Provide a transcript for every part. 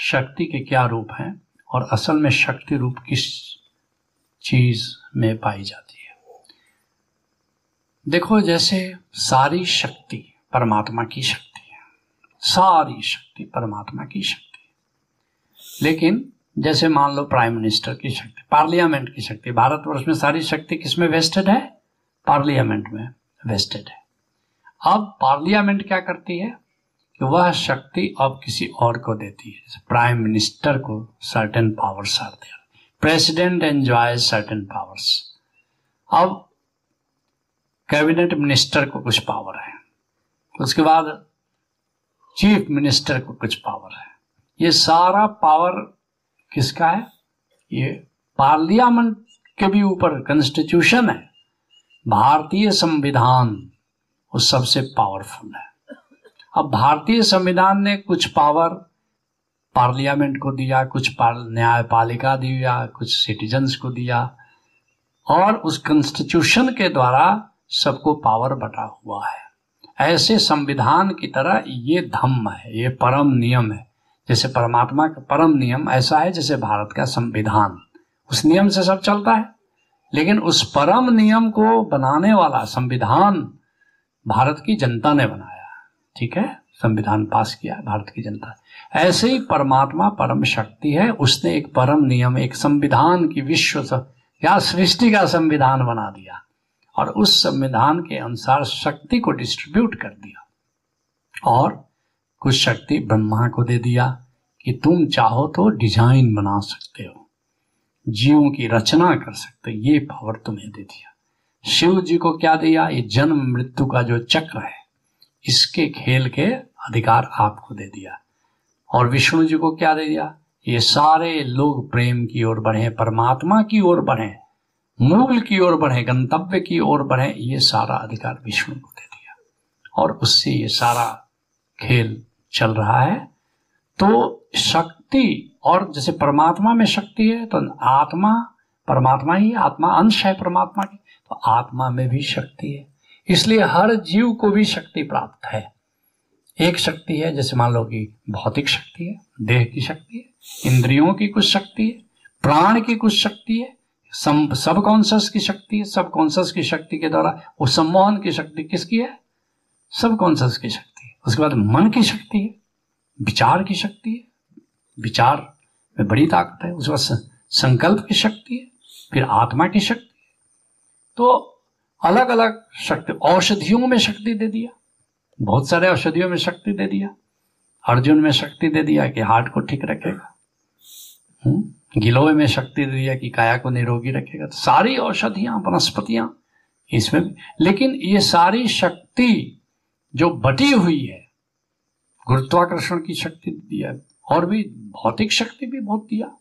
शक्ति के क्या रूप हैं और असल में शक्ति रूप किस चीज़ में पाई जाती है? देखो, जैसे सारी शक्ति परमात्मा की शक्ति है। सारी शक्ति परमात्मा की शक्ति लेकिन जैसे मान लो प्राइम मिनिस्टर की शक्ति, पार्लियामेंट की शक्ति, भारतवर्ष में सारी शक्ति किसमें वेस्टेड है? पार्लियामेंट में वेस्टेड है। अब पार्लियामेंट क्या करती है? कि वह शक्ति अब किसी और को देती है। प्राइम मिनिस्टर को certain powers are there president enjoy certain powers अब कैबिनेट मिनिस्टर को कुछ पावर है। उसके बाद चीफ मिनिस्टर को कुछ पावर है। ये सारा पावर किसका है? ये पार्लियामेंट के भी ऊपर कॉन्स्टिट्यूशन है। भारतीय संविधान वो सबसे पावरफुल है। अब भारतीय संविधान ने कुछ पावर पार्लियामेंट को दिया, कुछ न्यायपालिका दिया, कुछ सिटीजन्स को दिया, और उस कॉन्स्टिट्यूशन के द्वारा सबको पावर बटा हुआ है। ऐसे संविधान की तरह ये धम्म है, ये परम नियम है। जैसे परमात्मा का परम नियम ऐसा है जैसे भारत का संविधान। उस नियम से सब चलता है। लेकिन उस परम नियम को बनाने वाला संविधान भारत की जनता ने बनाया ठीक है? संविधान पास किया भारत की जनता। ऐसे ही परमात्मा परम शक्ति है, उसने एक परम नियम, एक संविधान की विश्व या सृष्टि का संविधान बना दिया और उस संविधान के अनुसार शक्ति को डिस्ट्रीब्यूट कर दिया और कुछ शक्ति ब्रह्मा को दे दिया कि तुम चाहो तो डिज़ाइन बना सकते हो, जीवों की रचना कर सकते ये पावर तुम्हें दे दिया। शिव जी को क्या दिया? ये जन्म मृत्यु का जो चक्र है इसके खेल के अधिकार आपको दे दिया। और विष्णु जी को क्या दे दिया? ये सारे लोग प्रेम की ओर बढ़े, परमात्मा की ओर बढ़े, मूल की ओर बढ़े, गंतव्य की ओर बढ़े, ये सारा अधिकार विष्णु को दे दिया। और उससे ये सारा खेल चल रहा है। तो शक्ति, और जैसे परमात्मा में शक्ति है तो आत्मा, परमात्मा ही आत्मा, अंश है परमात्मा की तो आत्मा में भी शक्ति है। इसलिए हर जीव को भी शक्ति प्राप्त है। एक शक्ति है, जैसे मान लो कि भौतिक शक्ति है, देह की शक्ति है, इंद्रियों की कुछ शक्ति है, प्राण की कुछ शक्ति है सब कॉन्सियस की शक्ति है सब कॉन्सियस की शक्ति के द्वारा, वो सम्मोहन की शक्ति किसकी है? सब कॉन्सियस की शक्ति है। उसके बाद मन की शक्ति है, विचार की शक्ति है, विचार में बड़ी ताकत है, उसके बाद संकल्प की शक्ति है, फिर आत्मा की शक्ति है। तो अलग अलग शक्ति औषधियों में शक्ति दे दिया। बहुत सारे औषधियों में शक्ति दे दिया। अर्जुन में शक्ति दे दिया कि हार्ट को ठीक रखेगा। हम्म, गिलोय में शक्ति दे दिया कि काया को निरोगी रखेगा। तो सारी औषधियाँ वनस्पतियाँ इसमें लेकिन ये सारी शक्ति जो बटी हुई है गुरुत्वाकर्षण की शक्ति दिया और भी भौतिक शक्ति भी बहुत दिया।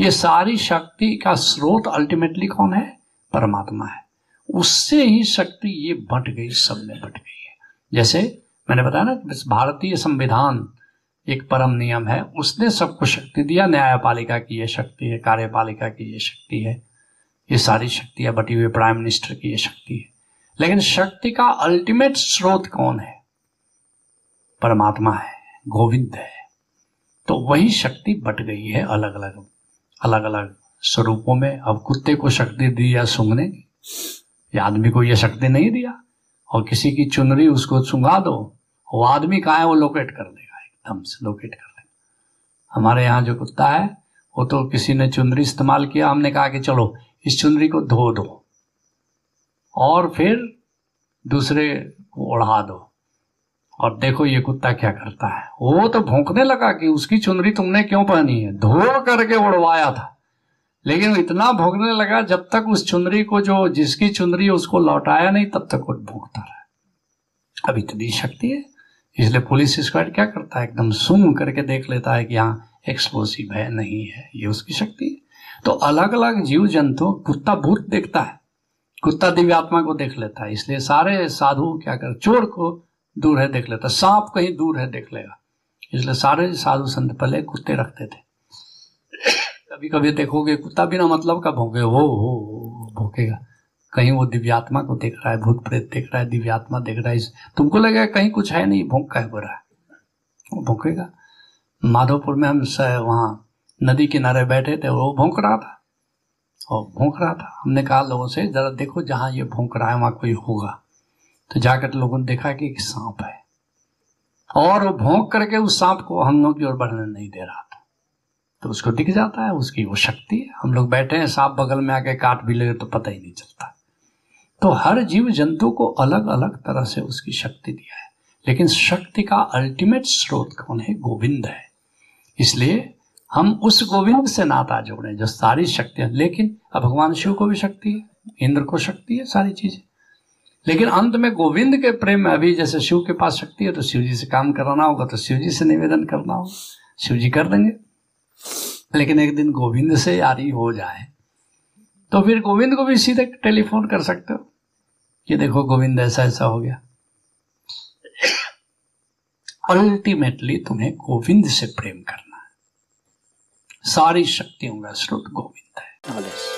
ये सारी शक्ति का स्रोत अल्टीमेटली कौन है? परमात्मा है। उससे ही शक्ति ये बट गई, सब में बट गई है। जैसे मैंने बताया ना भारतीय संविधान एक परम नियम है, उसने सबको शक्ति दिया, न्यायपालिका की ये शक्ति है, कार्यपालिका की ये शक्ति है। ये सारी शक्तियाँ बटी हुई, प्राइम मिनिस्टर की ये शक्ति है। लेकिन शक्ति का अल्टीमेट स्रोत कौन है? परमात्मा है, गोविंद है। तो वही शक्ति बट गई है अलग अलग अलग अलग स्वरूपों में। अब कुत्ते को शक्ति दी या सूंघने की? ये आदमी को ये शक्ति नहीं दिया। और किसी की चुनरी उसको सुंगा दो, वो आदमी कहा है, वो लोकेट कर देगा, एकदम से लोकेट कर देगा। हमारे यहाँ जो कुत्ता है, वो तो किसी ने चुनरी इस्तेमाल किया, हमने कहा कि चलो, इस चुनरी को धो दो, और फिर दूसरे को ओढ़ा दो। और देखो ये कुत्ता क्या करता है। वो तो भोंकने लगा कि उसकी चुनरी तुमने क्यों पहनी है? धो करके उड़वाया था। लेकिन इतना भोगने लगा जब तक उस चुनरी को जो, जिसकी चुनरी उसको लौटाया नहीं, तब तक वो भोगता रहा। अब इतनी शक्ति है, इसलिए पुलिस स्क्वाड क्या करता है? एकदम सुन करके देख लेता है कि यहाँ एक्सप्लोसिव है, नहीं है, ये उसकी शक्ति है। तो अलग अलग जीव जंतु कुत्ता भूत देखता है, कुत्ता दिव्य आत्मा को देख लेता है, इसलिए सारे साधु क्या कर, चोर को दूर है देख लेता सांप कहीं दूर है देख लेगा। इसलिए सारे साधु संत पहले कुत्ते रखते थे। कभी कभी देखोगे, कुत्ता बिना मतलब का भोंके हो हो भोंकेगा। कहीं वो दिव्यात्मा को देख रहा है, भूत प्रेत देख रहा है, दिव्यात्मा देख रहा है तुमको लगेगा कहीं कुछ है नहीं, भोंक का है बुरा। वो भोंकेगा। माधोपुर में हम वहाँ नदी किनारे बैठे थे, वो भोंक रहा था। और भोंक रहा था। हमने कहा, लोगों से, जरा देखो जहाँ ये भोंक रहा है, वहाँ कोई होगा। तो जाकर लोगों ने देखा कि एक सांप है। और वो भोंक करके उस सांप को हम लोग की ओर बढ़ने नहीं दे रहा। तो उसको दिख जाता है, उसकी वो शक्ति है। हम लोग बैठे हैं, सांप बगल में आके काट भी लगे तो पता ही नहीं चलता। तो हर जीव जंतु को अलग अलग तरह से उसकी शक्ति दिया है। लेकिन शक्ति का अल्टीमेट स्रोत कौन है? गोविंद है। इसलिए हम उस गोविंद से नाता जोड़े जो सारी शक्तियाँ लेकिन अब भगवान शिव को भी शक्ति है, इंद्र को शक्ति है, सारी चीज़ें। लेकिन अंत में गोविंद के प्रेम में अभी जैसे शिव के पास शक्ति है तो शिव जी से काम कराना होगा तो शिव जी से निवेदन करना होगा। शिव जी कर देंगे। लेकिन एक दिन गोविंद से यारी हो जाए तो फिर गोविंद को भी सीधे टेलीफोन कर सकते हो कि देखो गोविंद ऐसा ऐसा हो गया। अल्टीमेटली तुम्हें गोविंद से प्रेम करना है। सारी शक्तियों का स्रोत गोविंद है।